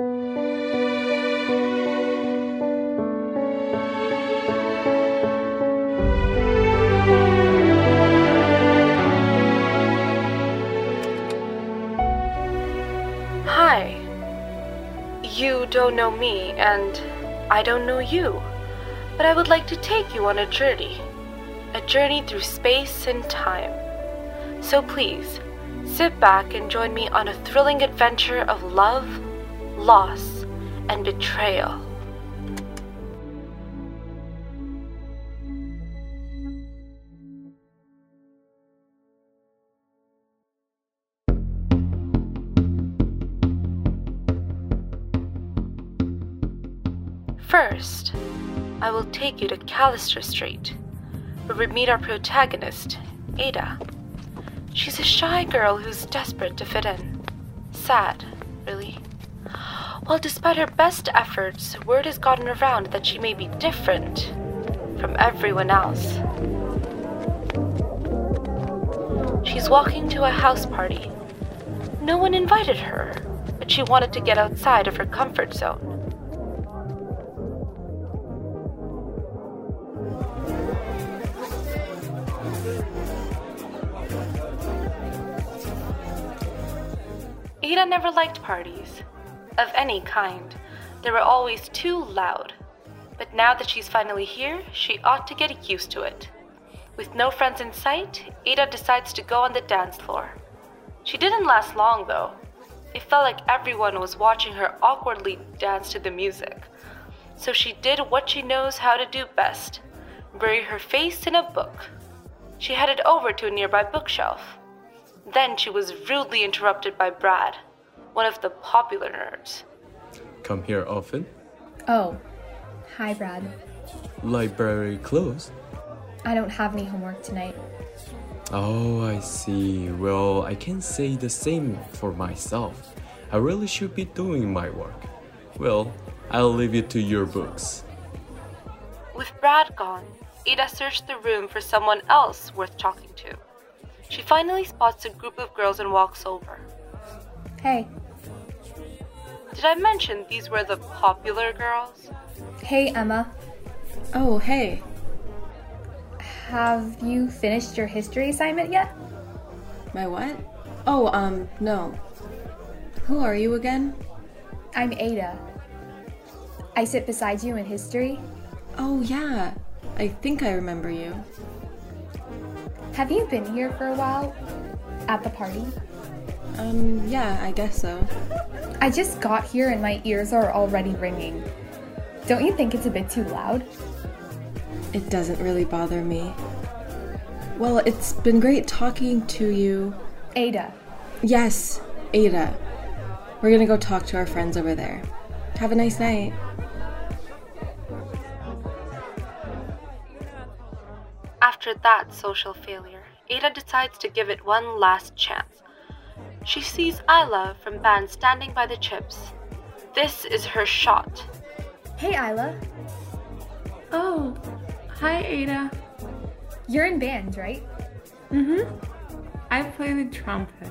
Hi. You don't know me, and I don't know you. But I would like to take you on a journey. A journey through space and time. So please, sit back and join me on a thrilling adventure of love, loss, and betrayal. First, I will take you to Callister Street, where we meet our protagonist, Ada. She's a shy girl who's desperate to fit in. Sad, really. Well, despite her best efforts, word has gotten around that she may be different from everyone else. She's walking to a house party. No one invited her, but she wanted to get outside of her comfort zone. Ada never liked parties. Of any kind. They were always too loud. But now that she's finally here, she ought to get used to it. With no friends in sight, Ada decides to go on the dance floor. She didn't last long, though. It felt like everyone was watching her awkwardly dance to the music. So she did what she knows how to do best bury her face in a book. She headed over to a nearby bookshelf. Then she was rudely interrupted by Brad, one of the popular nerds. Come here often? Oh, hi, Brad. Library closed? I don't have any homework tonight. Oh, I see. Well, I can say the same for myself. I really should be doing my work. Well, I'll leave it to your books. With Brad gone, Ada searched the room for someone else worth talking to. She finally spots a group of girls and walks over. Hey. Did I mention these were the popular girls? Hey, Emma. Oh, hey. Have you finished your history assignment yet? My what? Oh, um, no. Who are you again? I'm Ada. I sit beside you in history. Oh, yeah. I think I remember you. Have you been here for a while? At the party? Um, yeah, I guess so. I just got here and my ears are already ringing. Don't you think it's a bit too loud? It doesn't really bother me. Well, it's been great talking to you. Ada. Yes, Ada. We're gonna go talk to our friends over there. Have a nice night. After that social failure, Ada decides to give it one last chance. She sees Isla from band standing by the chips. This is her shot. Hey, Isla. Oh, hi, Ada. You're in band, right? Mm hmm. I play the trumpet.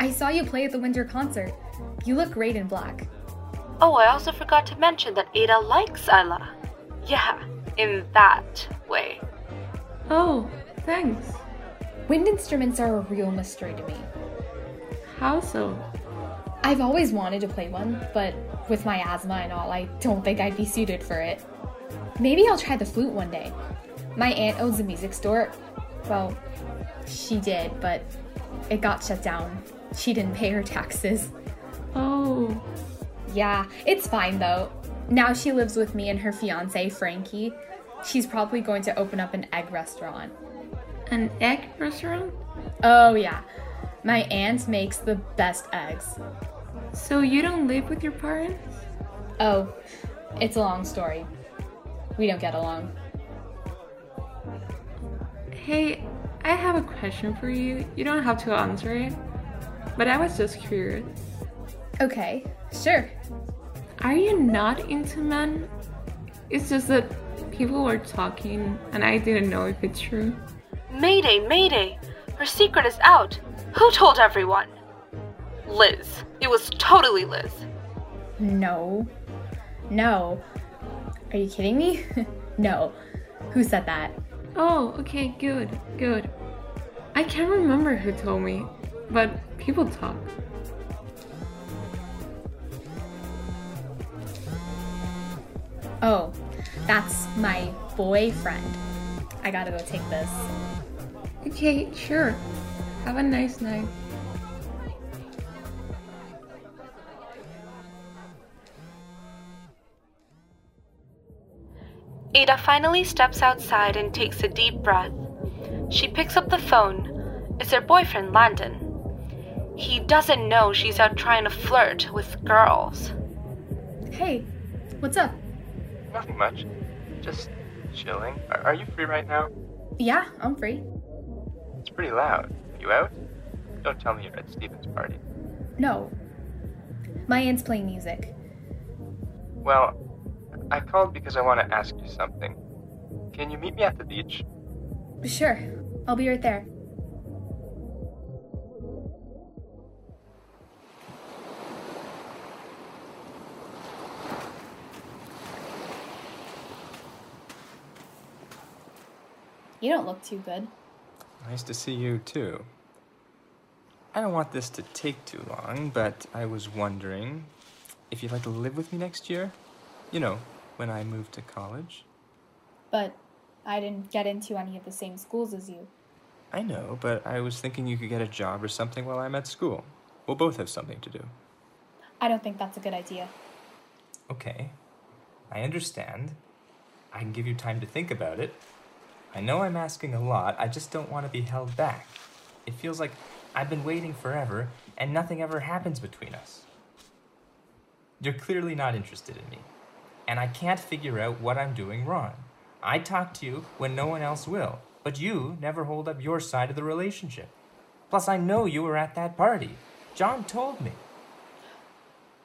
I saw you play at the winter concert. You look great in black. Oh, I also forgot to mention that Ada likes Isla. Yeah, in that way. Oh, thanks. Wind instruments are a real mystery to me. How so? I've always wanted to play one, but with my asthma and all, I don't think I'd be suited for it. Maybe I'll try the flute one day. My aunt owns a music store. Well, she did, but it got shut down. She didn't pay her taxes. Oh. Yeah, it's fine though. Now she lives with me and her fiance, Frankie. She's probably going to open up an egg restaurant. An egg restaurant? Oh, yeah. My aunt makes the best eggs. So you don't live with your parents? Oh, it's a long story. We don't get along. Hey, I have a question for you. You don't have to answer it, but I was just curious. Okay, sure. Are you not into men? It's just that people were talking and I didn't know if it's true. Mayday, Mayday! Her secret is out! Who told everyone? Liz. It was totally Liz. No. No. Are you kidding me? no. Who said that? Oh, okay, good, good. I can't remember who told me, but people talk. Oh, that's my boyfriend. I gotta go take this. Okay, sure. Have a nice night. Ada finally steps outside and takes a deep breath. She picks up the phone. It's her boyfriend, Landon. He doesn't know she's out trying to flirt with girls. Hey, what's up? Nothing much. Just chilling. Are, are you free right now? Yeah, I'm free. It's pretty loud. You out? Don't tell me you're at Steven's party. No. My aunt's playing music. Well, I called because I want to ask you something. Can you meet me at the beach? Sure, I'll be right there. You don't look too good. Nice to see you too. I don't want this to take too long, but I was wondering if you'd like to live with me next year? You know, when I move to college. But I didn't get into any of the same schools as you. I know, but I was thinking you could get a job or something while I'm at school. We'll both have something to do. I don't think that's a good idea. Okay. I understand. I can give you time to think about it. I know I'm asking a lot, I just don't want to be held back. It feels like I've been waiting forever and nothing ever happens between us. You're clearly not interested in me, and I can't figure out what I'm doing wrong. I talk to you when no one else will, but you never hold up your side of the relationship. Plus, I know you were at that party. John told me.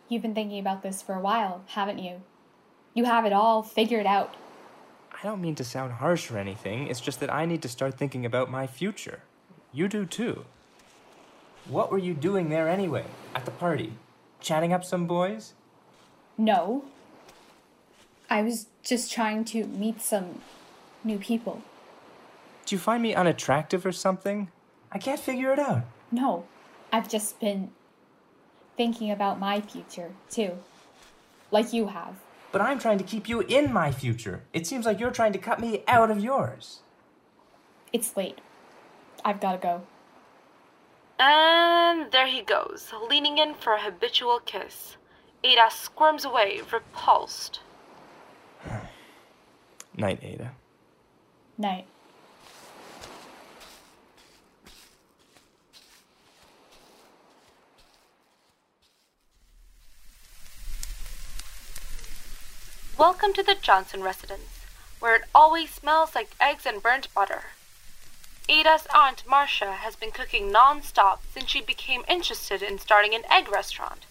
You've been thinking about this for a while, haven't you? You have it all figured out. I don't mean to sound harsh or anything, it's just that I need to start thinking about my future. You do too. What were you doing there anyway, at the party? Chatting up some boys? No. I was just trying to meet some new people. Do you find me unattractive or something? I can't figure it out. No, I've just been thinking about my future, too. Like you have. But I'm trying to keep you in my future. It seems like you're trying to cut me out of yours. It's late. I've gotta go. And there he goes, leaning in for a habitual kiss. Ada squirms away, repulsed. Night, Ada. Night. Welcome to the Johnson residence, where it always smells like eggs and burnt butter. Ada's aunt Marcia has been cooking non-stop since she became interested in starting an egg restaurant.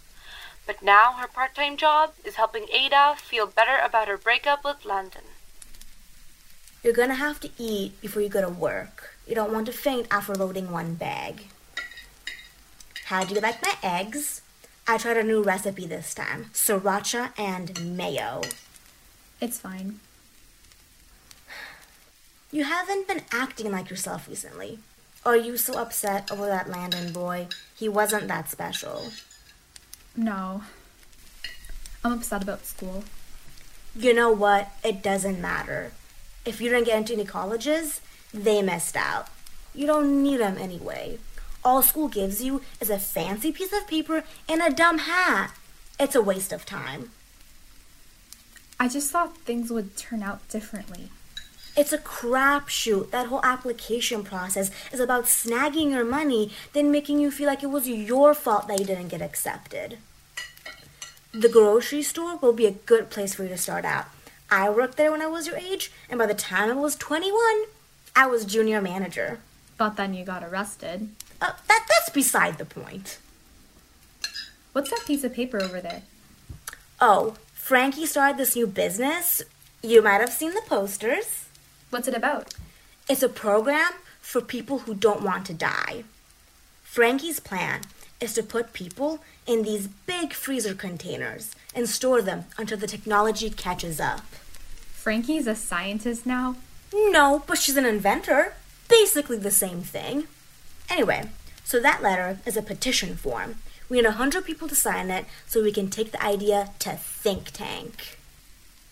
But now her part-time job is helping Ada feel better about her breakup with Landon. You're gonna have to eat before you go to work. You don't want to faint after loading one bag. How do you like my eggs? I tried a new recipe this time sriracha and mayo. It's fine. You haven't been acting like yourself recently. Are you so upset over that Landon boy? He wasn't that special. No. I'm upset about school. You know what? It doesn't matter. If you didn't get into any colleges, they missed out. You don't need them anyway. All school gives you is a fancy piece of paper and a dumb hat. It's a waste of time. I just thought things would turn out differently. It's a crapshoot. That whole application process is about snagging your money, then making you feel like it was your fault that you didn't get accepted. The grocery store will be a good place for you to start out. I worked there when I was your age, and by the time I was 21, I was junior manager. But then you got arrested. Uh, that, that's beside the point. What's that piece of paper over there? Oh, Frankie started this new business. You might have seen the posters. What's it about? It's a program for people who don't want to die. Frankie's plan is to put people in these big freezer containers and store them until the technology catches up. Frankie's a scientist now? No, but she's an inventor. Basically the same thing. Anyway, so that letter is a petition form. We need 100 people to sign it so we can take the idea to think tank.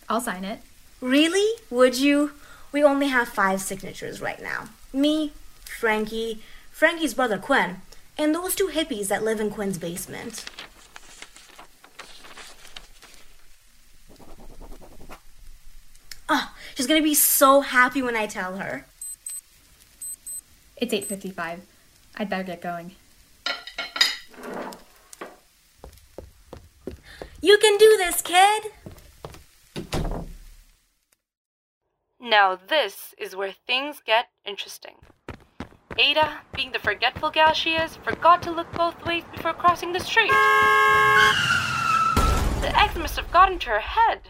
I'll sign it. Really? Would you? We only have five signatures right now. Me, Frankie, Frankie's brother Quinn, and those two hippies that live in Quinn's basement. Oh, she's gonna be so happy when I tell her. It's 8.55. I'd better get going. You can do this, kid! Now, this is where things get interesting. Ada, being the forgetful gal she is, forgot to look both ways before crossing the street. The eggs must have gotten into her head.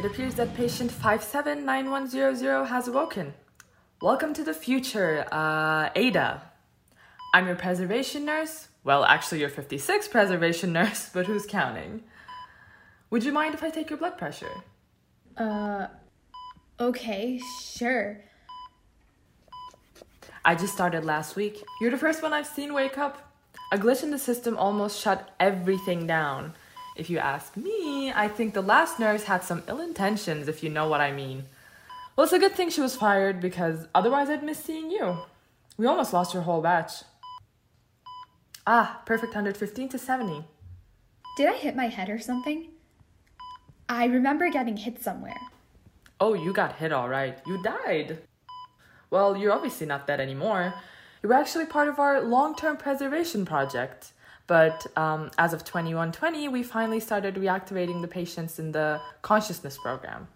It appears that patient 579100 has awoken. Welcome to the future, uh, Ada. I'm your preservation nurse. Well, actually, your 56 preservation nurse, but who's counting? Would you mind if I take your blood pressure? Uh, okay, sure. I just started last week. You're the first one I've seen wake up. A glitch in the system almost shut everything down. If you ask me, I think the last nurse had some ill intentions, if you know what I mean. Well, it's a good thing she was fired because otherwise I'd miss seeing you. We almost lost your whole batch. Ah, perfect 115 to 70. Did I hit my head or something? I remember getting hit somewhere. Oh, you got hit all right. You died. Well, you're obviously not dead anymore. You were actually part of our long term preservation project. But um, as of 2120, we finally started reactivating the patients in the consciousness program.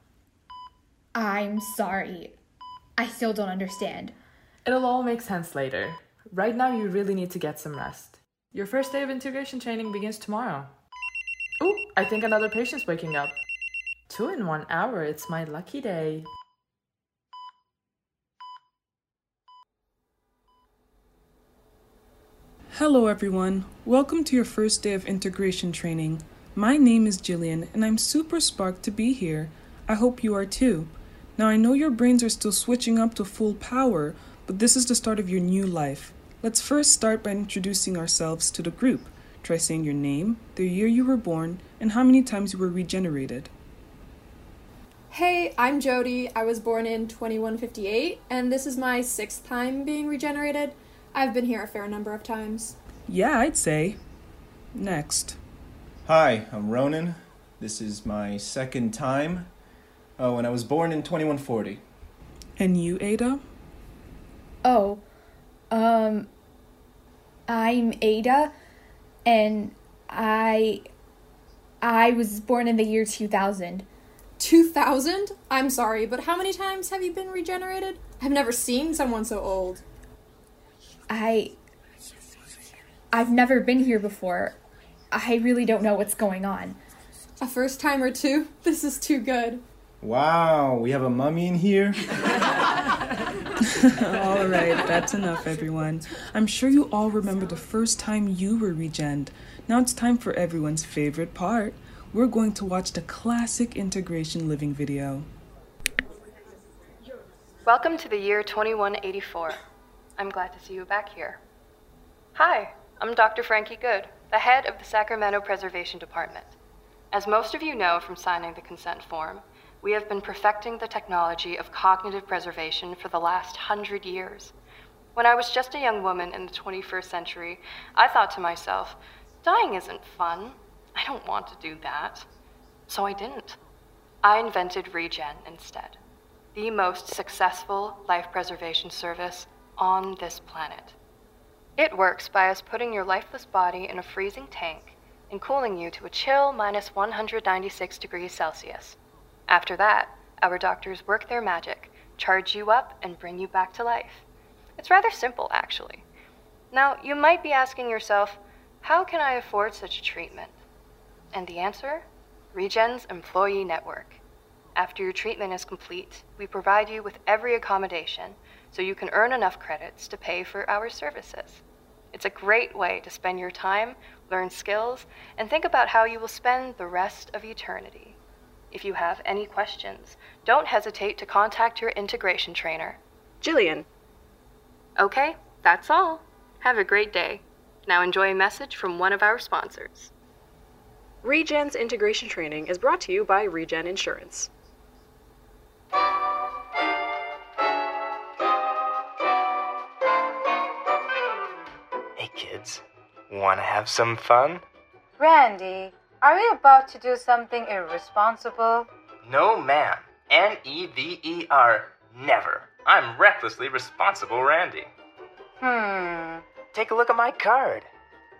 I'm sorry. I still don't understand. It'll all make sense later. Right now, you really need to get some rest. Your first day of integration training begins tomorrow. Ooh, I think another patient's waking up. Two in one hour, it's my lucky day. Hello, everyone. Welcome to your first day of integration training. My name is Jillian, and I'm super sparked to be here. I hope you are too. Now, I know your brains are still switching up to full power, but this is the start of your new life. Let's first start by introducing ourselves to the group. Try saying your name, the year you were born, and how many times you were regenerated. Hey, I'm Jody. I was born in 2158, and this is my sixth time being regenerated. I've been here a fair number of times. Yeah, I'd say. Next. Hi, I'm Ronan. This is my second time. Oh, and I was born in 2140. And you, Ada? Oh, um, I'm Ada, and I. I was born in the year 2000. 2000? I'm sorry, but how many times have you been regenerated? I've never seen someone so old. I. I've never been here before. I really don't know what's going on. A first time or two? This is too good. Wow, we have a mummy in here? all right, that's enough, everyone. I'm sure you all remember the first time you were regened. Now it's time for everyone's favorite part. We're going to watch the classic integration living video. Welcome to the year 2184. I'm glad to see you back here. Hi, I'm Dr. Frankie Good, the head of the Sacramento Preservation Department. As most of you know from signing the consent form, we have been perfecting the technology of cognitive preservation for the last hundred years. When I was just a young woman in the 21st century, I thought to myself, dying isn't fun. I don't want to do that. so I didn't. I invented Regen instead, the most successful life preservation service on this planet. It works by us putting your lifeless body in a freezing tank and cooling you to a chill minus 196 degrees Celsius. After that, our doctors work their magic, charge you up, and bring you back to life. It's rather simple, actually. Now, you might be asking yourself, how can I afford such a treatment? And the answer? Regen's Employee Network. After your treatment is complete, we provide you with every accommodation so you can earn enough credits to pay for our services. It's a great way to spend your time, learn skills, and think about how you will spend the rest of eternity. If you have any questions, don't hesitate to contact your integration trainer. Jillian. Okay, that's all. Have a great day. Now enjoy a message from one of our sponsors. Regen's integration training is brought to you by Regen Insurance. Wanna have some fun? Randy, are we about to do something irresponsible? No, ma'am. N E V E R, never. I'm recklessly responsible, Randy. Hmm. Take a look at my card.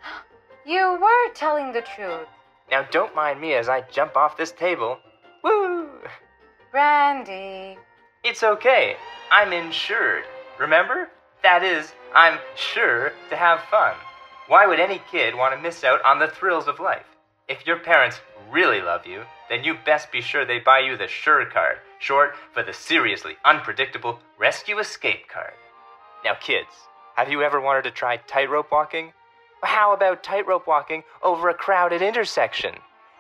You were telling the truth. Now don't mind me as I jump off this table. Woo! Randy. It's okay. I'm insured. Remember? That is, I'm sure to have fun. Why would any kid want to miss out on the thrills of life? If your parents really love you, then you best be sure they buy you the Sure card, short for the Seriously Unpredictable Rescue Escape card. Now, kids, have you ever wanted to try tightrope walking? How about tightrope walking over a crowded intersection?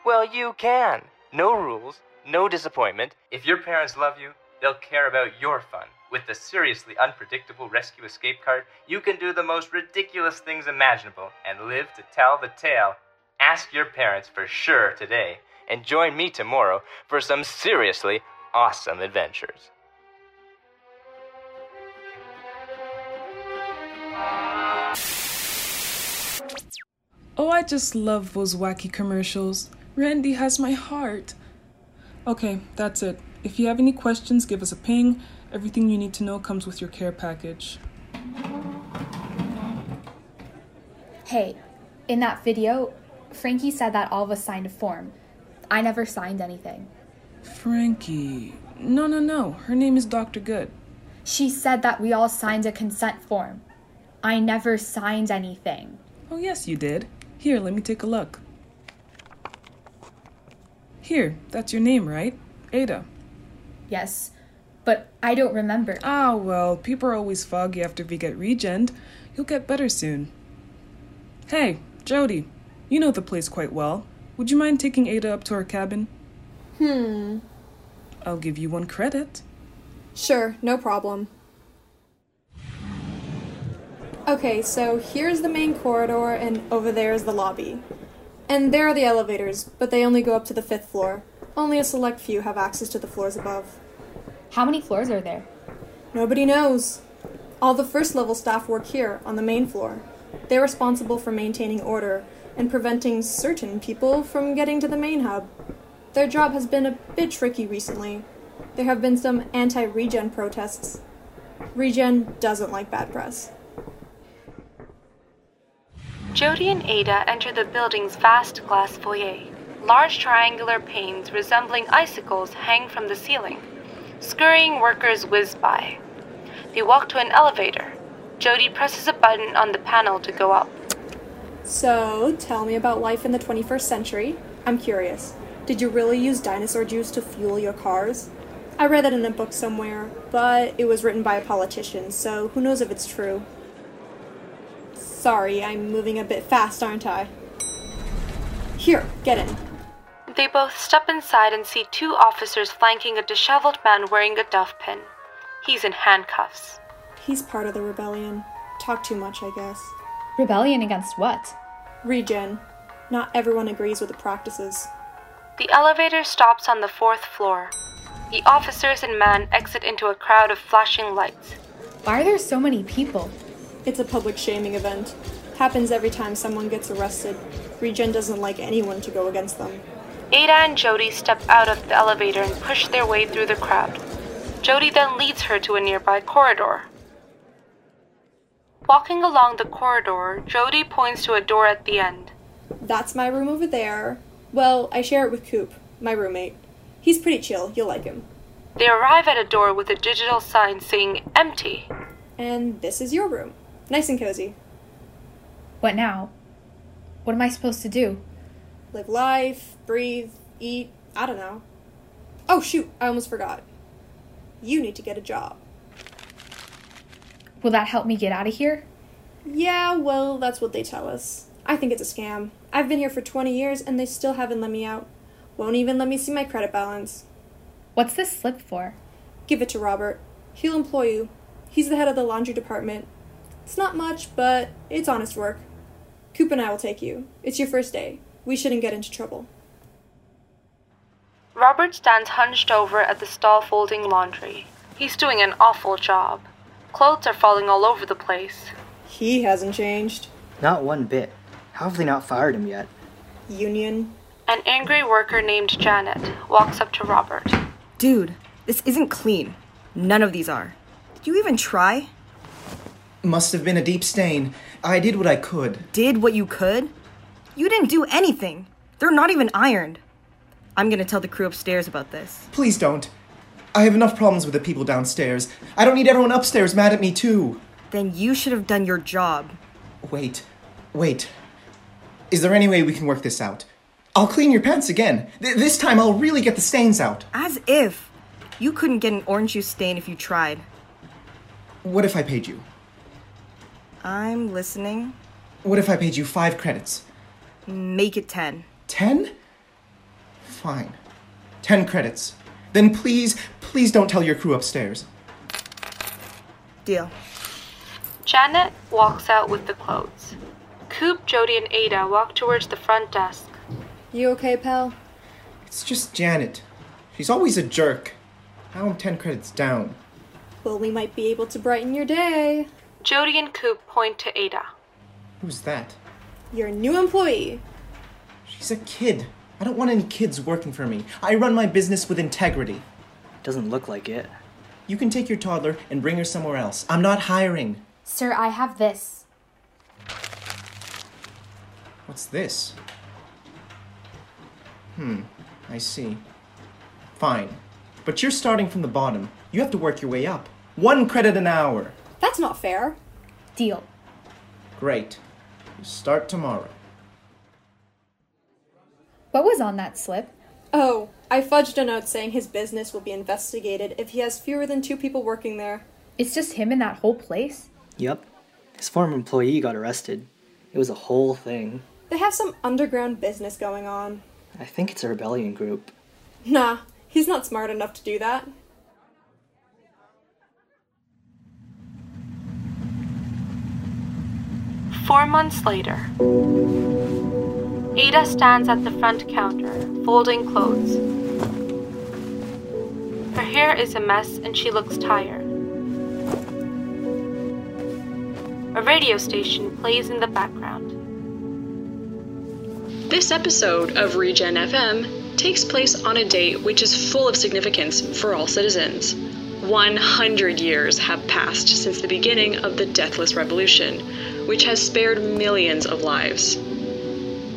Well, you can. No rules, no disappointment. If your parents love you, they'll care about your fun. With the seriously unpredictable rescue escape card, you can do the most ridiculous things imaginable and live to tell the tale. Ask your parents for sure today, and join me tomorrow for some seriously awesome adventures. Oh, I just love those wacky commercials. Randy has my heart. Okay, that's it. If you have any questions, give us a ping. Everything you need to know comes with your care package. Hey, in that video, Frankie said that all of us signed a form. I never signed anything. Frankie. No, no, no. Her name is Dr. Good. She said that we all signed a consent form. I never signed anything. Oh, yes, you did. Here, let me take a look. Here, that's your name, right? Ada. Yes, but I don't remember. Ah, well, people are always foggy after we get regened. You'll get better soon. Hey, Jody, you know the place quite well. Would you mind taking Ada up to her cabin? Hmm. I'll give you one credit. Sure, no problem. Okay, so here's the main corridor, and over there is the lobby. And there are the elevators, but they only go up to the fifth floor. Only a select few have access to the floors above. How many floors are there? Nobody knows. All the first level staff work here, on the main floor. They're responsible for maintaining order and preventing certain people from getting to the main hub. Their job has been a bit tricky recently. There have been some anti regen protests. Regen doesn't like bad press. Jody and Ada enter the building's vast glass foyer. Large triangular panes resembling icicles hang from the ceiling. Scurrying workers whiz by. They walk to an elevator. Jody presses a button on the panel to go up. So, tell me about life in the 21st century. I'm curious. Did you really use dinosaur juice to fuel your cars? I read that in a book somewhere, but it was written by a politician, so who knows if it's true. Sorry, I'm moving a bit fast, aren't I? Here, get in. They both step inside and see two officers flanking a disheveled man wearing a dove pin. He's in handcuffs. He's part of the rebellion. Talk too much, I guess. Rebellion against what? Regen. Not everyone agrees with the practices. The elevator stops on the fourth floor. The officers and man exit into a crowd of flashing lights. Why are there so many people? It's a public shaming event. Happens every time someone gets arrested. Regen doesn't like anyone to go against them. Ada and Jody step out of the elevator and push their way through the crowd. Jody then leads her to a nearby corridor. Walking along the corridor, Jody points to a door at the end. That's my room over there. Well, I share it with Coop, my roommate. He's pretty chill, you'll like him. They arrive at a door with a digital sign saying empty. And this is your room. Nice and cozy. What now? What am I supposed to do? Live life, breathe, eat, I don't know. Oh, shoot, I almost forgot. You need to get a job. Will that help me get out of here? Yeah, well, that's what they tell us. I think it's a scam. I've been here for 20 years and they still haven't let me out. Won't even let me see my credit balance. What's this slip for? Give it to Robert. He'll employ you. He's the head of the laundry department. It's not much, but it's honest work. Coop and I will take you. It's your first day. We shouldn't get into trouble. Robert stands hunched over at the stall folding laundry. He's doing an awful job. Clothes are falling all over the place. He hasn't changed. Not one bit. How have they not fired him yet? Union. An angry worker named Janet walks up to Robert. Dude, this isn't clean. None of these are. Did you even try? Must have been a deep stain. I did what I could. Did what you could? You didn't do anything. They're not even ironed. I'm gonna tell the crew upstairs about this. Please don't. I have enough problems with the people downstairs. I don't need everyone upstairs mad at me, too. Then you should have done your job. Wait, wait. Is there any way we can work this out? I'll clean your pants again. Th- this time I'll really get the stains out. As if. You couldn't get an orange juice stain if you tried. What if I paid you? I'm listening. What if I paid you five credits? Make it ten. Ten? Fine. Ten credits. Then please, please don't tell your crew upstairs. Deal. Janet walks out with the clothes. Coop, Jody, and Ada walk towards the front desk. You okay, pal? It's just Janet. She's always a jerk. Now I'm ten credits down. Well, we might be able to brighten your day. Jody and Coop point to Ada. Who's that? Your new employee. She's a kid. I don't want any kids working for me. I run my business with integrity. Doesn't look like it. You can take your toddler and bring her somewhere else. I'm not hiring. Sir, I have this. What's this? Hmm, I see. Fine. But you're starting from the bottom. You have to work your way up. One credit an hour. That's not fair. Deal. Great. You start tomorrow. What was on that slip? Oh, I fudged a note saying his business will be investigated if he has fewer than two people working there. It's just him in that whole place? Yep. His former employee got arrested. It was a whole thing. They have some underground business going on. I think it's a rebellion group. Nah, he's not smart enough to do that. Four months later, Ada stands at the front counter, folding clothes. Her hair is a mess and she looks tired. A radio station plays in the background. This episode of Regen FM takes place on a date which is full of significance for all citizens. 100 years have passed since the beginning of the Deathless Revolution, which has spared millions of lives.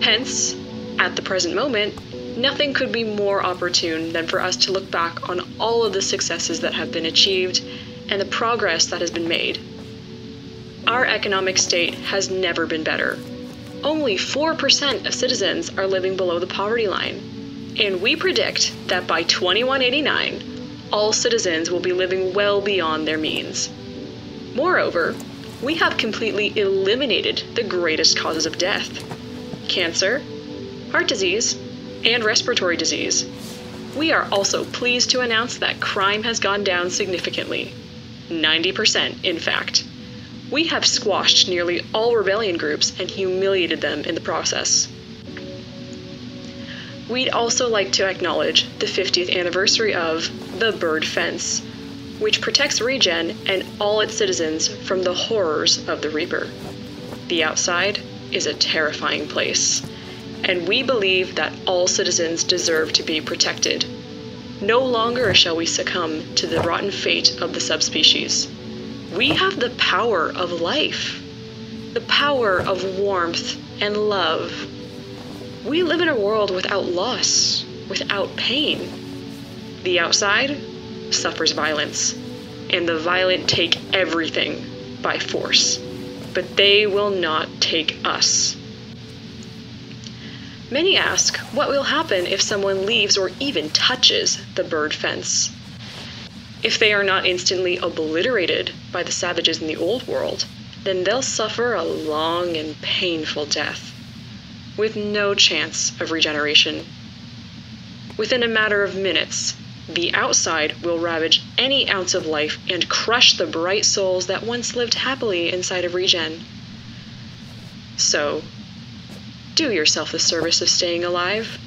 Hence, at the present moment, nothing could be more opportune than for us to look back on all of the successes that have been achieved and the progress that has been made. Our economic state has never been better. Only 4% of citizens are living below the poverty line. And we predict that by 2189, all citizens will be living well beyond their means. Moreover, we have completely eliminated the greatest causes of death cancer, heart disease, and respiratory disease. We are also pleased to announce that crime has gone down significantly 90%, in fact. We have squashed nearly all rebellion groups and humiliated them in the process. We'd also like to acknowledge the 50th anniversary of the Bird Fence, which protects Regen and all its citizens from the horrors of the Reaper. The outside is a terrifying place, and we believe that all citizens deserve to be protected. No longer shall we succumb to the rotten fate of the subspecies. We have the power of life, the power of warmth and love. We live in a world without loss, without pain. The outside suffers violence, and the violent take everything by force. But they will not take us. Many ask what will happen if someone leaves or even touches the bird fence. If they are not instantly obliterated by the savages in the old world, then they'll suffer a long and painful death, with no chance of regeneration. Within a matter of minutes, the outside will ravage any ounce of life and crush the bright souls that once lived happily inside of Regen. So, do yourself the service of staying alive.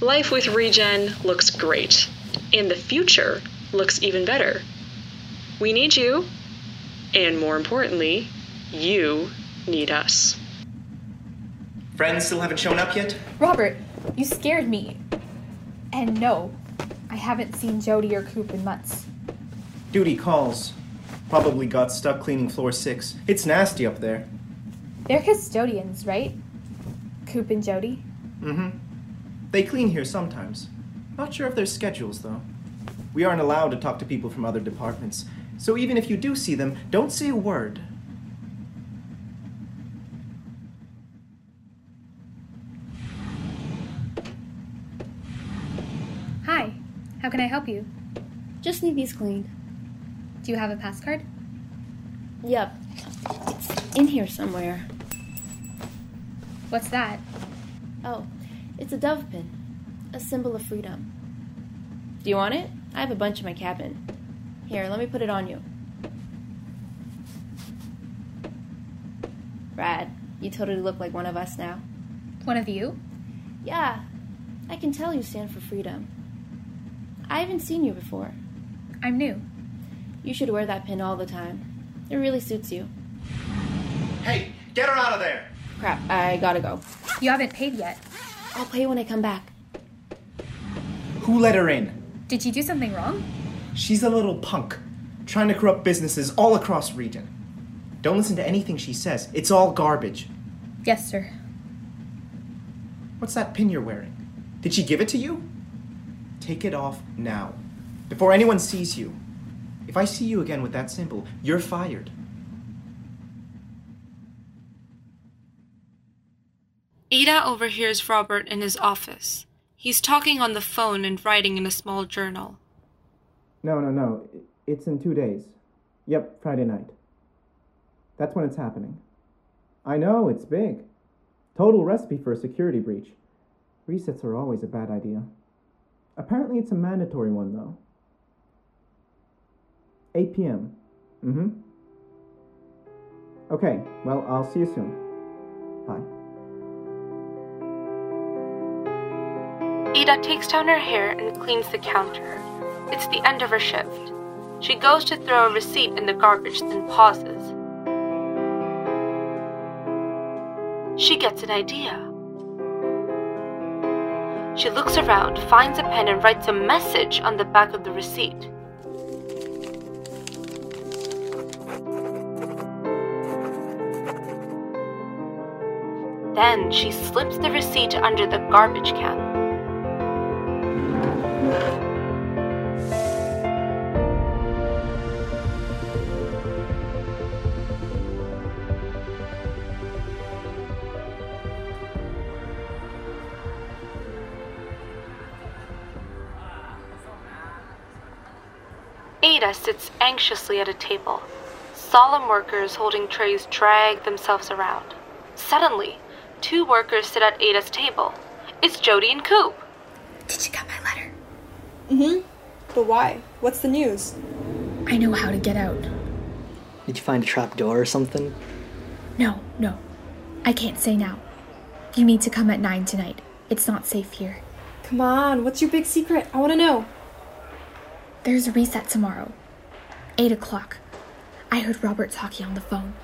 Life with Regen looks great, and the future looks even better. We need you, and more importantly, you need us. Friends still haven't shown up yet? Robert, you scared me. And no, I haven't seen Jody or Coop in months. Duty calls. Probably got stuck cleaning floor six. It's nasty up there. They're custodians, right? Coop and Jody? Mm-hmm. They clean here sometimes. Not sure of their schedules, though. We aren't allowed to talk to people from other departments, so even if you do see them, don't say a word. Hi, how can I help you? Just need these cleaned. Do you have a pass card? Yep. It's in here somewhere. What's that? Oh, it's a dove pin, a symbol of freedom. Do you want it? I have a bunch in my cabin. Here, let me put it on you. Brad, you totally look like one of us now. One of you? Yeah, I can tell you stand for freedom. I haven't seen you before. I'm new. You should wear that pin all the time. It really suits you. Hey, get her out of there! Crap, I gotta go. You haven't paid yet. I'll pay when I come back. Who let her in? Did she do something wrong? She's a little punk, trying to corrupt businesses all across Regen. Don't listen to anything she says. It's all garbage. Yes, sir. What's that pin you're wearing? Did she give it to you? Take it off now, before anyone sees you. If I see you again with that symbol, you're fired. Ada overhears Robert in his office. He's talking on the phone and writing in a small journal. No, no, no. It's in two days. Yep, Friday night. That's when it's happening. I know, it's big. Total recipe for a security breach. Resets are always a bad idea. Apparently, it's a mandatory one, though. 8 p.m. Mm hmm. Okay, well, I'll see you soon. Bye. Ida takes down her hair and cleans the counter. It's the end of her shift. She goes to throw a receipt in the garbage, then pauses. She gets an idea. She looks around, finds a pen, and writes a message on the back of the receipt. Then she slips the receipt under the garbage can. Sits anxiously at a table. Solemn workers holding trays drag themselves around. Suddenly, two workers sit at Ada's table. It's Jody and Coop. Did you get my letter? Mm hmm. But why? What's the news? I know how to get out. Did you find a trap door or something? No, no. I can't say now. You need to come at 9 tonight. It's not safe here. Come on, what's your big secret? I want to know. There's a reset tomorrow. 8 o'clock. I heard Robert talking on the phone.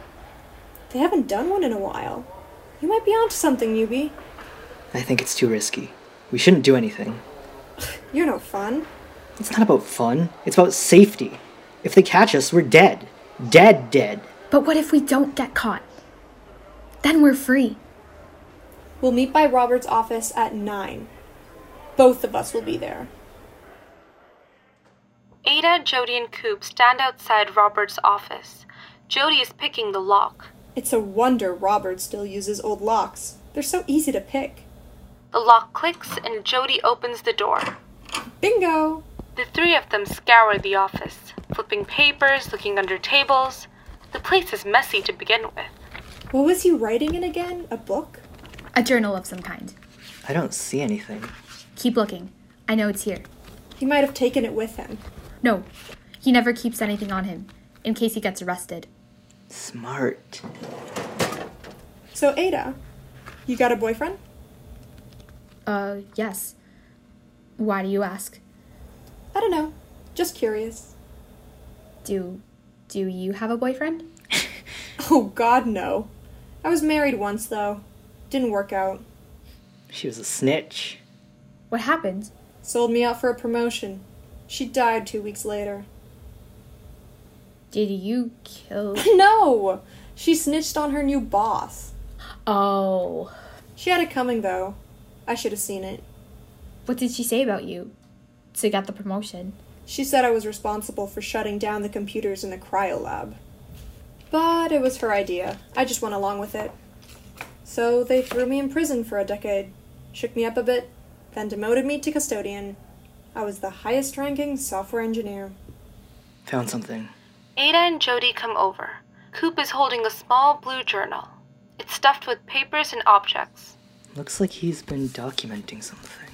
They haven't done one in a while. You might be onto something, Yubi. I think it's too risky. We shouldn't do anything. You're no fun. It's not about fun, it's about safety. If they catch us, we're dead. Dead, dead. But what if we don't get caught? Then we're free. We'll meet by Robert's office at 9. Both of us will be there. Ada, Jody, and Coop stand outside Robert's office. Jody is picking the lock. It's a wonder Robert still uses old locks. They're so easy to pick. The lock clicks and Jody opens the door. Bingo! The three of them scour the office, flipping papers, looking under tables. The place is messy to begin with. What was he writing in again? A book? A journal of some kind. I don't see anything. Keep looking. I know it's here. He might have taken it with him. No, he never keeps anything on him, in case he gets arrested. Smart. So, Ada, you got a boyfriend? Uh, yes. Why do you ask? I don't know. Just curious. Do. do you have a boyfriend? oh, God, no. I was married once, though. Didn't work out. She was a snitch. What happened? Sold me out for a promotion. She died two weeks later. Did you kill. no! She snitched on her new boss. Oh. She had it coming, though. I should have seen it. What did she say about you? To get the promotion? She said I was responsible for shutting down the computers in the cryo lab. But it was her idea. I just went along with it. So they threw me in prison for a decade, shook me up a bit, then demoted me to custodian. I was the highest ranking software engineer. Found something. Ada and Jody come over. Coop is holding a small blue journal. It's stuffed with papers and objects. Looks like he's been documenting something.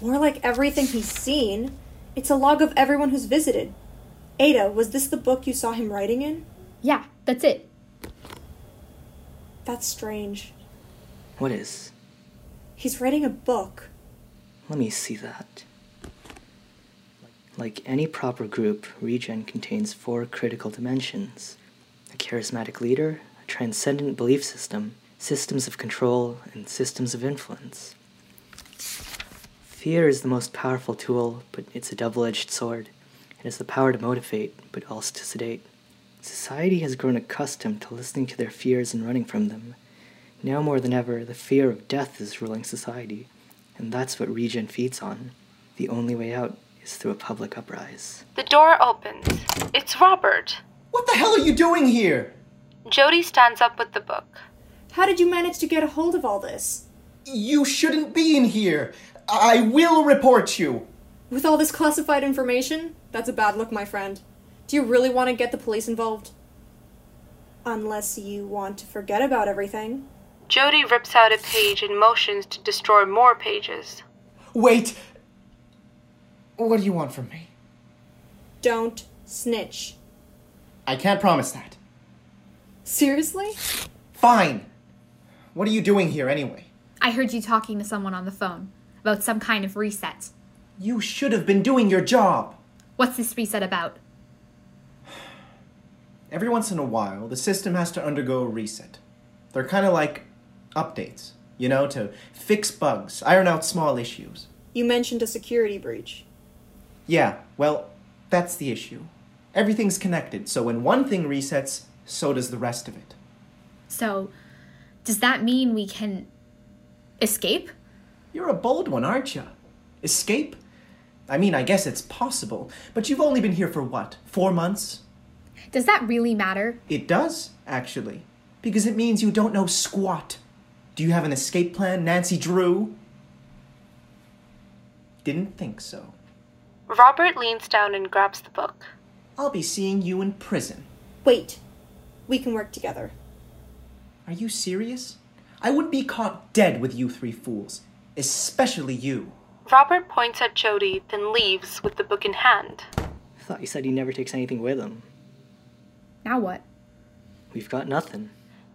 More like everything he's seen. It's a log of everyone who's visited. Ada, was this the book you saw him writing in? Yeah, that's it. That's strange. What is? He's writing a book. Let me see that. Like any proper group, Regen contains four critical dimensions a charismatic leader, a transcendent belief system, systems of control, and systems of influence. Fear is the most powerful tool, but it's a double edged sword. It has the power to motivate, but also to sedate. Society has grown accustomed to listening to their fears and running from them. Now more than ever, the fear of death is ruling society, and that's what Regen feeds on. The only way out is through a public uprise. The door opens. It's Robert. What the hell are you doing here? Jody stands up with the book. How did you manage to get a hold of all this? You shouldn't be in here. I will report you. With all this classified information? That's a bad look, my friend. Do you really want to get the police involved? Unless you want to forget about everything. Jody rips out a page and motions to destroy more pages. Wait. What do you want from me? Don't snitch. I can't promise that. Seriously? Fine. What are you doing here anyway? I heard you talking to someone on the phone about some kind of reset. You should have been doing your job. What's this reset about? Every once in a while, the system has to undergo a reset. They're kind of like updates, you know, to fix bugs, iron out small issues. You mentioned a security breach. Yeah, well, that's the issue. Everything's connected, so when one thing resets, so does the rest of it. So, does that mean we can escape? You're a bold one, aren't you? Escape? I mean, I guess it's possible, but you've only been here for what? Four months? Does that really matter? It does, actually, because it means you don't know squat. Do you have an escape plan, Nancy Drew? Didn't think so. Robert leans down and grabs the book. I'll be seeing you in prison. Wait. We can work together. Are you serious? I would be caught dead with you three fools, especially you. Robert points at Jody, then leaves with the book in hand. I thought you said he never takes anything with him. Now what? We've got nothing.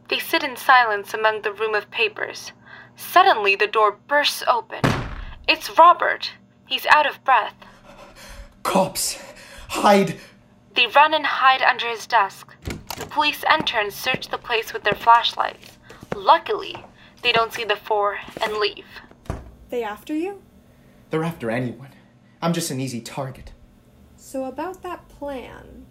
They sit in silence among the room of papers. Suddenly, the door bursts open. It's Robert. He's out of breath. Cops! Hide! They run and hide under his desk. The police enter and search the place with their flashlights. Luckily, they don't see the four and leave. They after you? They're after anyone. I'm just an easy target. So, about that plan.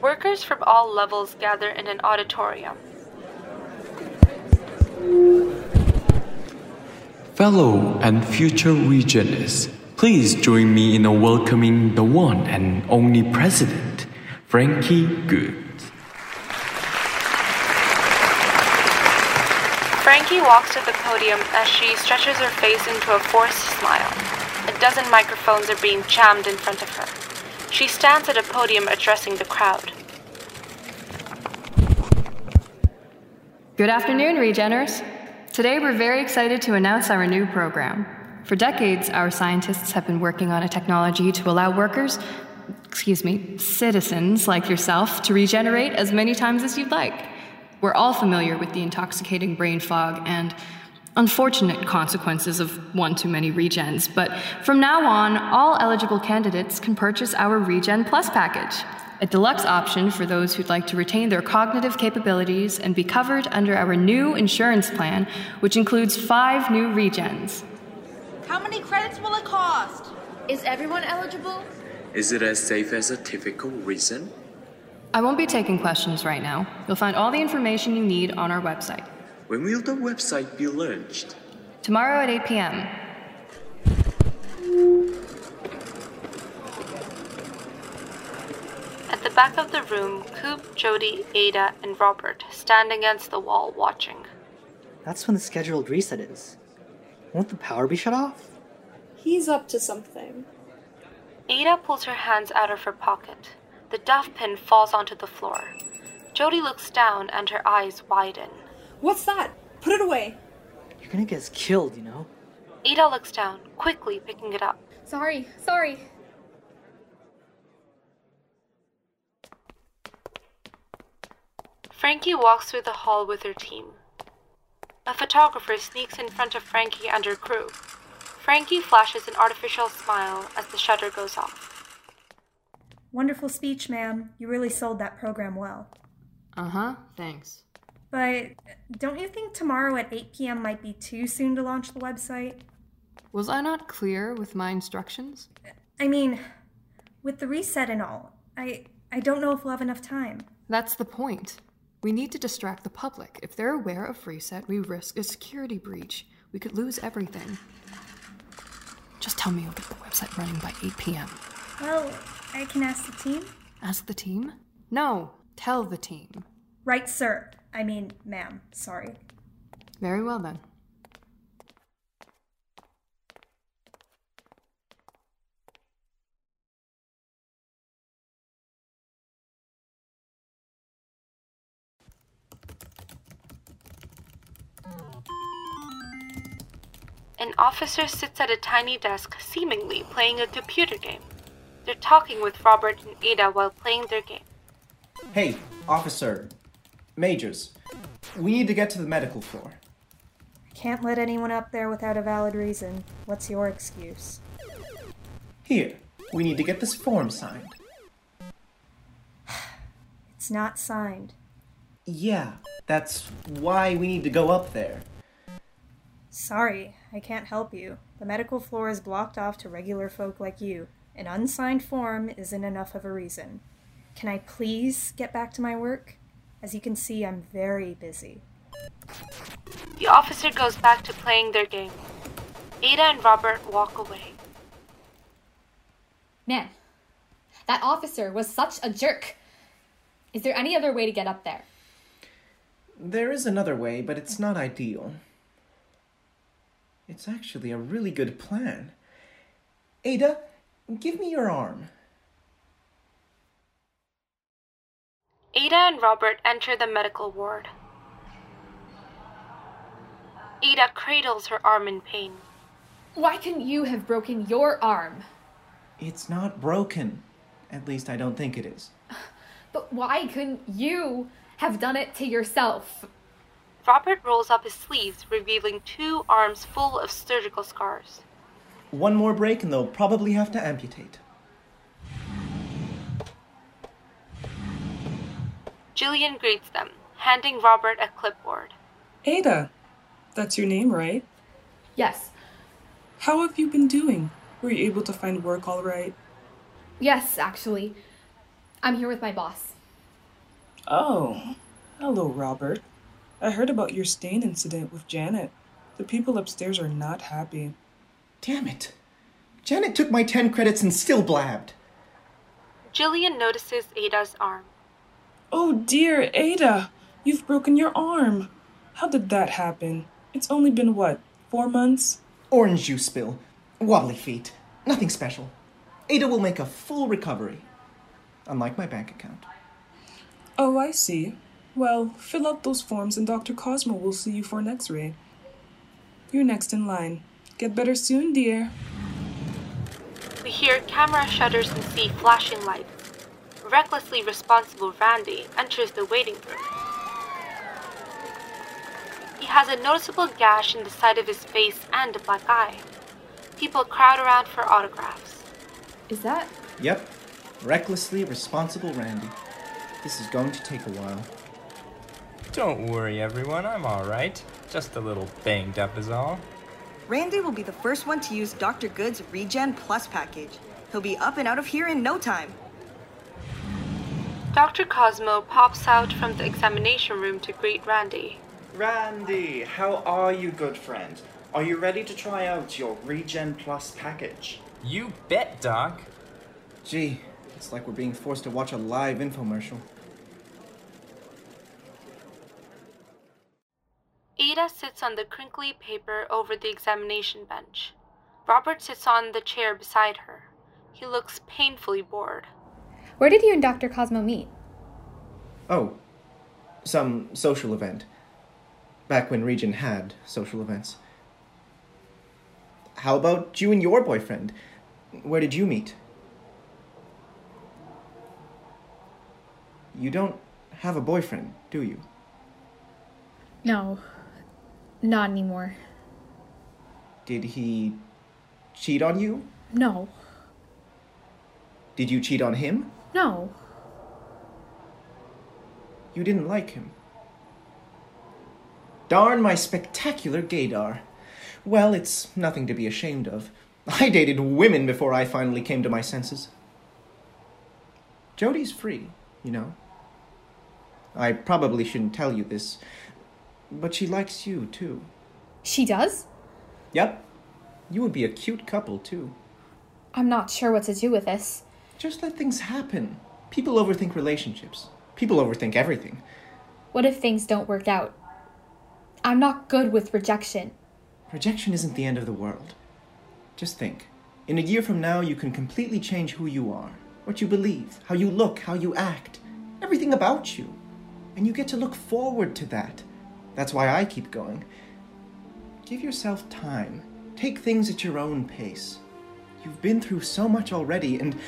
Workers from all levels gather in an auditorium. Fellow and future Regenists, please join me in welcoming the one and only president, Frankie Good. Frankie walks to the podium as she stretches her face into a forced smile. A dozen microphones are being jammed in front of her. She stands at a podium addressing the crowd. Good afternoon, Regeners. Today we're very excited to announce our new program. For decades, our scientists have been working on a technology to allow workers, excuse me, citizens like yourself, to regenerate as many times as you'd like. We're all familiar with the intoxicating brain fog and unfortunate consequences of one too many regens, but from now on, all eligible candidates can purchase our Regen Plus package, a deluxe option for those who'd like to retain their cognitive capabilities and be covered under our new insurance plan, which includes five new regens. How many credits will it cost? Is everyone eligible? Is it as safe as a typical regen? I won't be taking questions right now. You'll find all the information you need on our website. When will the website be launched? Tomorrow at 8 p.m. At the back of the room, Coop, Jody, Ada, and Robert stand against the wall watching. That's when the scheduled reset is. Won't the power be shut off? He's up to something. Ada pulls her hands out of her pocket. The dove pin falls onto the floor. Jody looks down and her eyes widen. What's that? Put it away. You're gonna get us killed, you know? Ada looks down, quickly picking it up. Sorry, sorry. Frankie walks through the hall with her team. A photographer sneaks in front of Frankie and her crew. Frankie flashes an artificial smile as the shutter goes off. Wonderful speech, ma'am. You really sold that program well. Uh huh, thanks. But don't you think tomorrow at 8 p.m. might be too soon to launch the website? Was I not clear with my instructions? I mean, with the reset and all, I I don't know if we'll have enough time. That's the point. We need to distract the public. If they're aware of reset, we risk a security breach. We could lose everything. Just tell me you'll get the website running by 8 p.m. Well, I can ask the team. Ask the team? No, tell the team. Right, sir. I mean, ma'am. Sorry. Very well then. An officer sits at a tiny desk, seemingly playing a computer game. They're talking with Robert and Ada while playing their game. Hey, officer. Majors. We need to get to the medical floor. I can't let anyone up there without a valid reason. What's your excuse? Here, we need to get this form signed. It's not signed. Yeah, that's why we need to go up there. Sorry, I can't help you. The medical floor is blocked off to regular folk like you. An unsigned form isn't enough of a reason. Can I please get back to my work? As you can see, I'm very busy. The officer goes back to playing their game. Ada and Robert walk away. Man, that officer was such a jerk. Is there any other way to get up there? There is another way, but it's not ideal. It's actually a really good plan. Ada, give me your arm. Ada and Robert enter the medical ward. Ada cradles her arm in pain. Why couldn't you have broken your arm? It's not broken. At least I don't think it is. But why couldn't you have done it to yourself? Robert rolls up his sleeves, revealing two arms full of surgical scars. One more break and they'll probably have to amputate. Jillian greets them, handing Robert a clipboard. Ada, that's your name, right? Yes. How have you been doing? Were you able to find work all right? Yes, actually. I'm here with my boss. Oh, hello, Robert. I heard about your stain incident with Janet. The people upstairs are not happy. Damn it. Janet took my 10 credits and still blabbed. Jillian notices Ada's arm. Oh dear, Ada! You've broken your arm. How did that happen? It's only been what, four months? Orange juice spill. Wobbly feet. Nothing special. Ada will make a full recovery. Unlike my bank account. Oh, I see. Well, fill out those forms and Dr. Cosmo will see you for an x ray. You're next in line. Get better soon, dear. We hear camera shutters and see flashing lights. Recklessly responsible Randy enters the waiting room. He has a noticeable gash in the side of his face and a black eye. People crowd around for autographs. Is that? Yep. Recklessly responsible Randy. This is going to take a while. Don't worry, everyone. I'm alright. Just a little banged up, is all. Randy will be the first one to use Dr. Good's Regen Plus package. He'll be up and out of here in no time. Dr. Cosmo pops out from the examination room to greet Randy. Randy, how are you, good friend? Are you ready to try out your Regen Plus package? You bet, Doc. Gee, it's like we're being forced to watch a live infomercial. Ada sits on the crinkly paper over the examination bench. Robert sits on the chair beside her. He looks painfully bored. Where did you and Dr. Cosmo meet? Oh, some social event. Back when Regen had social events. How about you and your boyfriend? Where did you meet? You don't have a boyfriend, do you? No, not anymore. Did he cheat on you? No, Did you cheat on him? no. You didn't like him. Darn my spectacular gaydar. Well, it's nothing to be ashamed of. I dated women before I finally came to my senses. Jody's free, you know. I probably shouldn't tell you this, but she likes you, too. She does? Yep. You would be a cute couple, too. I'm not sure what to do with this. Just let things happen. People overthink relationships. People overthink everything. What if things don't work out? I'm not good with rejection. Rejection isn't the end of the world. Just think. In a year from now, you can completely change who you are, what you believe, how you look, how you act, everything about you. And you get to look forward to that. That's why I keep going. Give yourself time. Take things at your own pace. You've been through so much already, and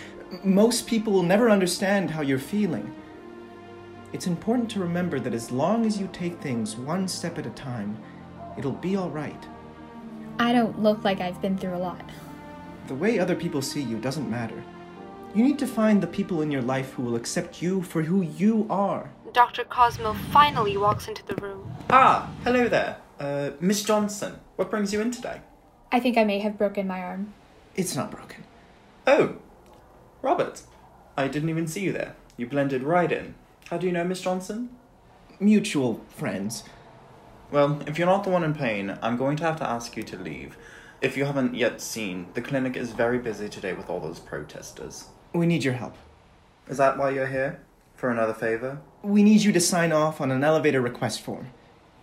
most people will never understand how you're feeling. It's important to remember that as long as you take things one step at a time, it'll be alright. I don't look like I've been through a lot. The way other people see you doesn't matter. You need to find the people in your life who will accept you for who you are. Dr. Cosmo finally walks into the room. Ah, hello there. Uh, Miss Johnson, what brings you in today? I think I may have broken my arm. It's not broken. Oh, Robert. I didn't even see you there. You blended right in. How do you know Miss Johnson? Mutual friends. Well, if you're not the one in pain, I'm going to have to ask you to leave. If you haven't yet seen, the clinic is very busy today with all those protesters. We need your help. Is that why you're here? For another favor? We need you to sign off on an elevator request form.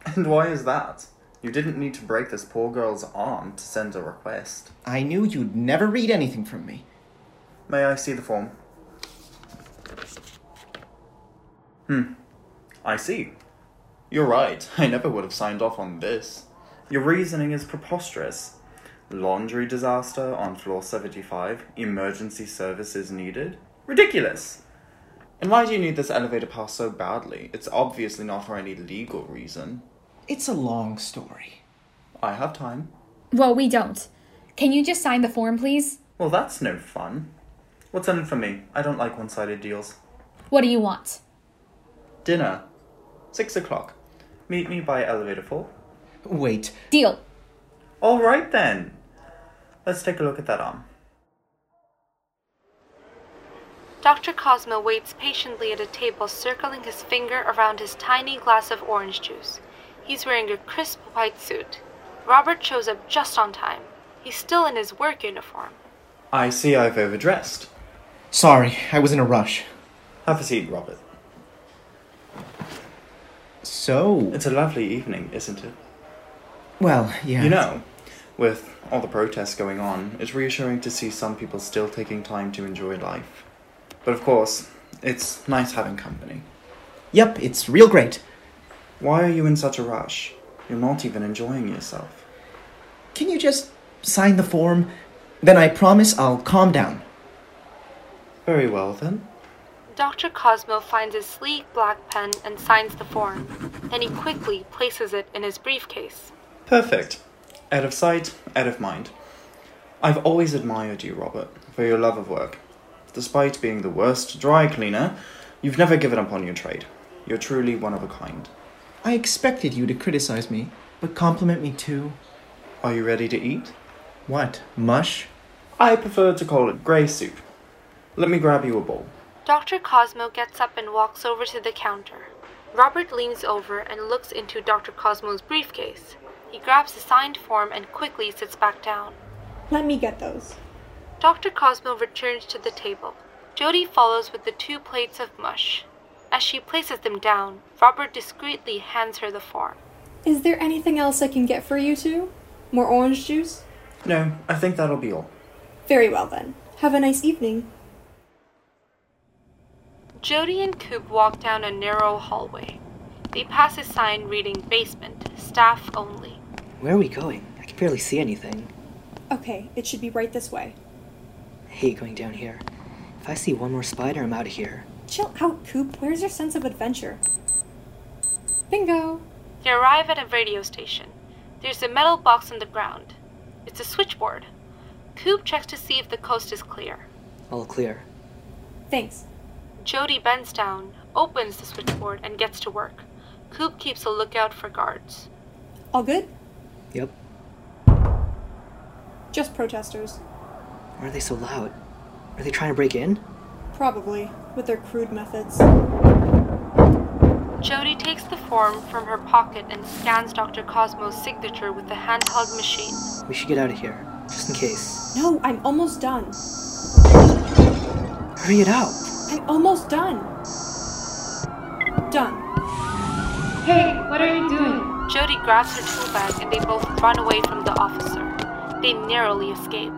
And why is that? You didn't need to break this poor girl's arm to send a request. I knew you'd never read anything from me. May I see the form? Hmm. I see. You're right. I never would have signed off on this. Your reasoning is preposterous. Laundry disaster on floor 75. Emergency services needed. Ridiculous! And why do you need this elevator pass so badly? It's obviously not for any legal reason. It's a long story. I have time. Well, we don't. Can you just sign the form, please? Well, that's no fun. What's in it for me? I don't like one sided deals. What do you want? Dinner. Six o'clock. Meet me by elevator four. Wait. Deal. All right then. Let's take a look at that arm. Dr. Cosmo waits patiently at a table, circling his finger around his tiny glass of orange juice. He's wearing a crisp white suit. Robert shows up just on time. He's still in his work uniform. I see I've overdressed. Sorry, I was in a rush. Have a seat, Robert. So. It's a lovely evening, isn't it? Well, yeah. You know, with all the protests going on, it's reassuring to see some people still taking time to enjoy life. But of course, it's nice having company. Yep, it's real great. Why are you in such a rush? You're not even enjoying yourself. Can you just sign the form? Then I promise I'll calm down. Very well then. Dr. Cosmo finds his sleek black pen and signs the form. Then he quickly places it in his briefcase. Perfect. Out of sight, out of mind. I've always admired you, Robert, for your love of work. Despite being the worst dry cleaner, you've never given up on your trade. You're truly one of a kind. I expected you to criticize me, but compliment me too. Are you ready to eat? What? Mush? I prefer to call it grey soup. Let me grab you a bowl. Dr. Cosmo gets up and walks over to the counter. Robert leans over and looks into Dr. Cosmo's briefcase. He grabs the signed form and quickly sits back down. Let me get those. Dr. Cosmo returns to the table. Jody follows with the two plates of mush. As she places them down, Robert discreetly hands her the form. Is there anything else I can get for you two? More orange juice? No, I think that'll be all. Very well then. Have a nice evening. Jody and Coop walk down a narrow hallway. They pass a sign reading basement, staff only. Where are we going? I can barely see anything. Okay, it should be right this way. I hate going down here. If I see one more spider, I'm out of here. Chill out, Coop. Where's your sense of adventure? Bingo! They arrive at a radio station. There's a metal box on the ground. It's a switchboard. Coop checks to see if the coast is clear. All clear. Thanks. Jody bends down, opens the switchboard, and gets to work. Coop keeps a lookout for guards. All good? Yep. Just protesters. Why are they so loud? Are they trying to break in? Probably, with their crude methods. Jody takes the form from her pocket and scans Dr. Cosmo's signature with the handheld machine. We should get out of here, just in case. No, I'm almost done. Hurry it out. I'm almost done. Done. Hey, what are you doing? Jody grabs her tool bag and they both run away from the officer. They narrowly escape.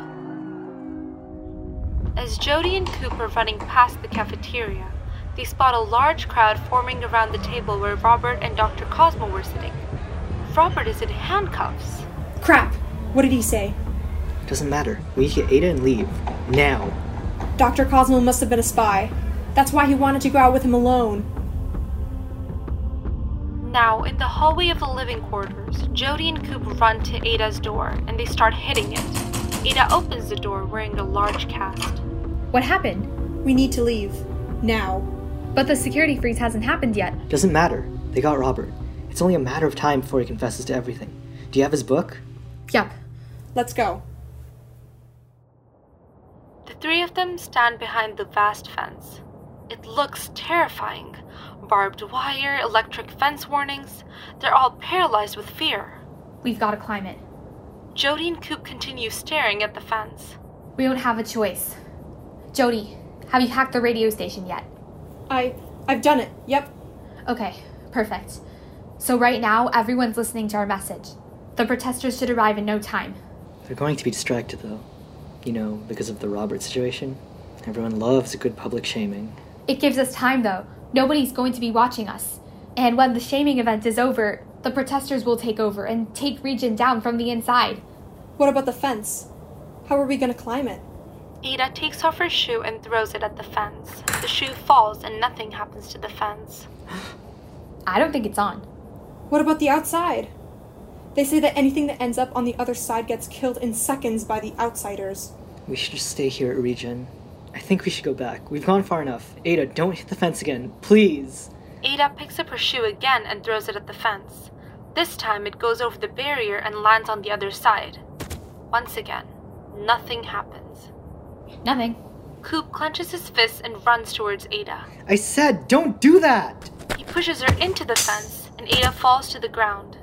As Jody and Coop are running past the cafeteria, they spot a large crowd forming around the table where Robert and Dr. Cosmo were sitting. Robert is in handcuffs. Crap! What did he say? It doesn't matter. We need to get Ada and leave. Now. Dr. Cosmo must have been a spy. That's why he wanted to go out with him alone. Now, in the hallway of the living quarters, Jody and Coop run to Ada's door and they start hitting it. Ada opens the door wearing a large cast. What happened? We need to leave. Now. But the security freeze hasn't happened yet. Doesn't matter. They got Robert. It's only a matter of time before he confesses to everything. Do you have his book? Yep. Let's go. The three of them stand behind the vast fence. It looks terrifying. Barbed wire, electric fence warnings. They're all paralyzed with fear. We've got to climb it. Jody and Coop continue staring at the fence. We don't have a choice. Jody, have you hacked the radio station yet? I. I've done it. Yep. Okay, perfect. So, right now, everyone's listening to our message. The protesters should arrive in no time. They're going to be distracted, though. You know, because of the Robert situation. Everyone loves a good public shaming. It gives us time, though. Nobody's going to be watching us. And when the shaming event is over, the protesters will take over and take Regen down from the inside. What about the fence? How are we going to climb it? Ada takes off her shoe and throws it at the fence. The shoe falls and nothing happens to the fence. I don't think it's on. What about the outside? They say that anything that ends up on the other side gets killed in seconds by the outsiders. We should just stay here at Regen. I think we should go back. We've gone far enough. Ada, don't hit the fence again. Please. Ada picks up her shoe again and throws it at the fence. This time it goes over the barrier and lands on the other side. Once again, nothing happens. Nothing. Coop clenches his fists and runs towards Ada. I said, don't do that! He pushes her into the fence, and Ada falls to the ground.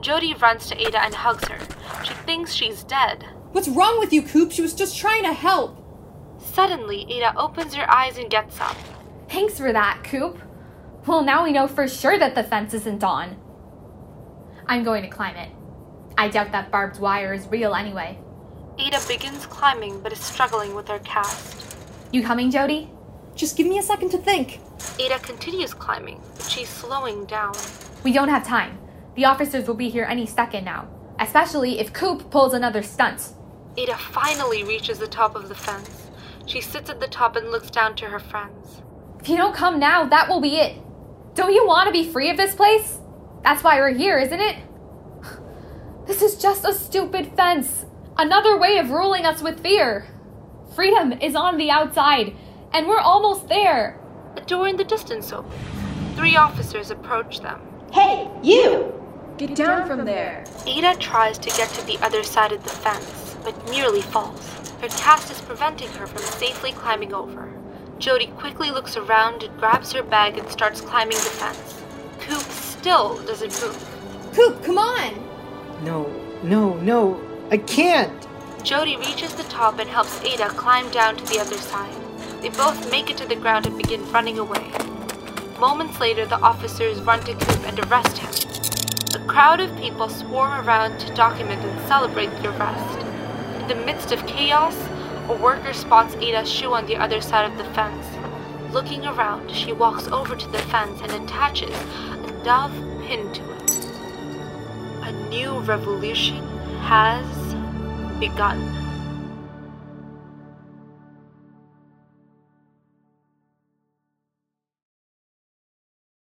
Jody runs to Ada and hugs her. She thinks she's dead. What's wrong with you, Coop? She was just trying to help. Suddenly, Ada opens her eyes and gets up. Thanks for that, Coop. Well, now we know for sure that the fence isn't on. I'm going to climb it. I doubt that barbed wire is real anyway. Ada begins climbing but is struggling with her cast. You coming, Jody? Just give me a second to think. Ada continues climbing, but she's slowing down. We don't have time. The officers will be here any second now, especially if Coop pulls another stunt. Ada finally reaches the top of the fence. She sits at the top and looks down to her friends. If you don't come now, that will be it. Don't you want to be free of this place? That's why we're here, isn't it? This is just a stupid fence. Another way of ruling us with fear. Freedom is on the outside, and we're almost there. A door in the distance opens. Three officers approach them. Hey, you! Get down from there. Ada tries to get to the other side of the fence, but nearly falls. Her cast is preventing her from safely climbing over. Jody quickly looks around and grabs her bag and starts climbing the fence. Coop still doesn't move. Coop, come on! No, no, no, I can't! Jody reaches the top and helps Ada climb down to the other side. They both make it to the ground and begin running away. Moments later, the officers run to Coop and arrest him. A crowd of people swarm around to document and celebrate the arrest. In the midst of chaos, a worker spots Ada's shoe on the other side of the fence. Looking around, she walks over to the fence and attaches a dove pin to it. A new revolution has begun.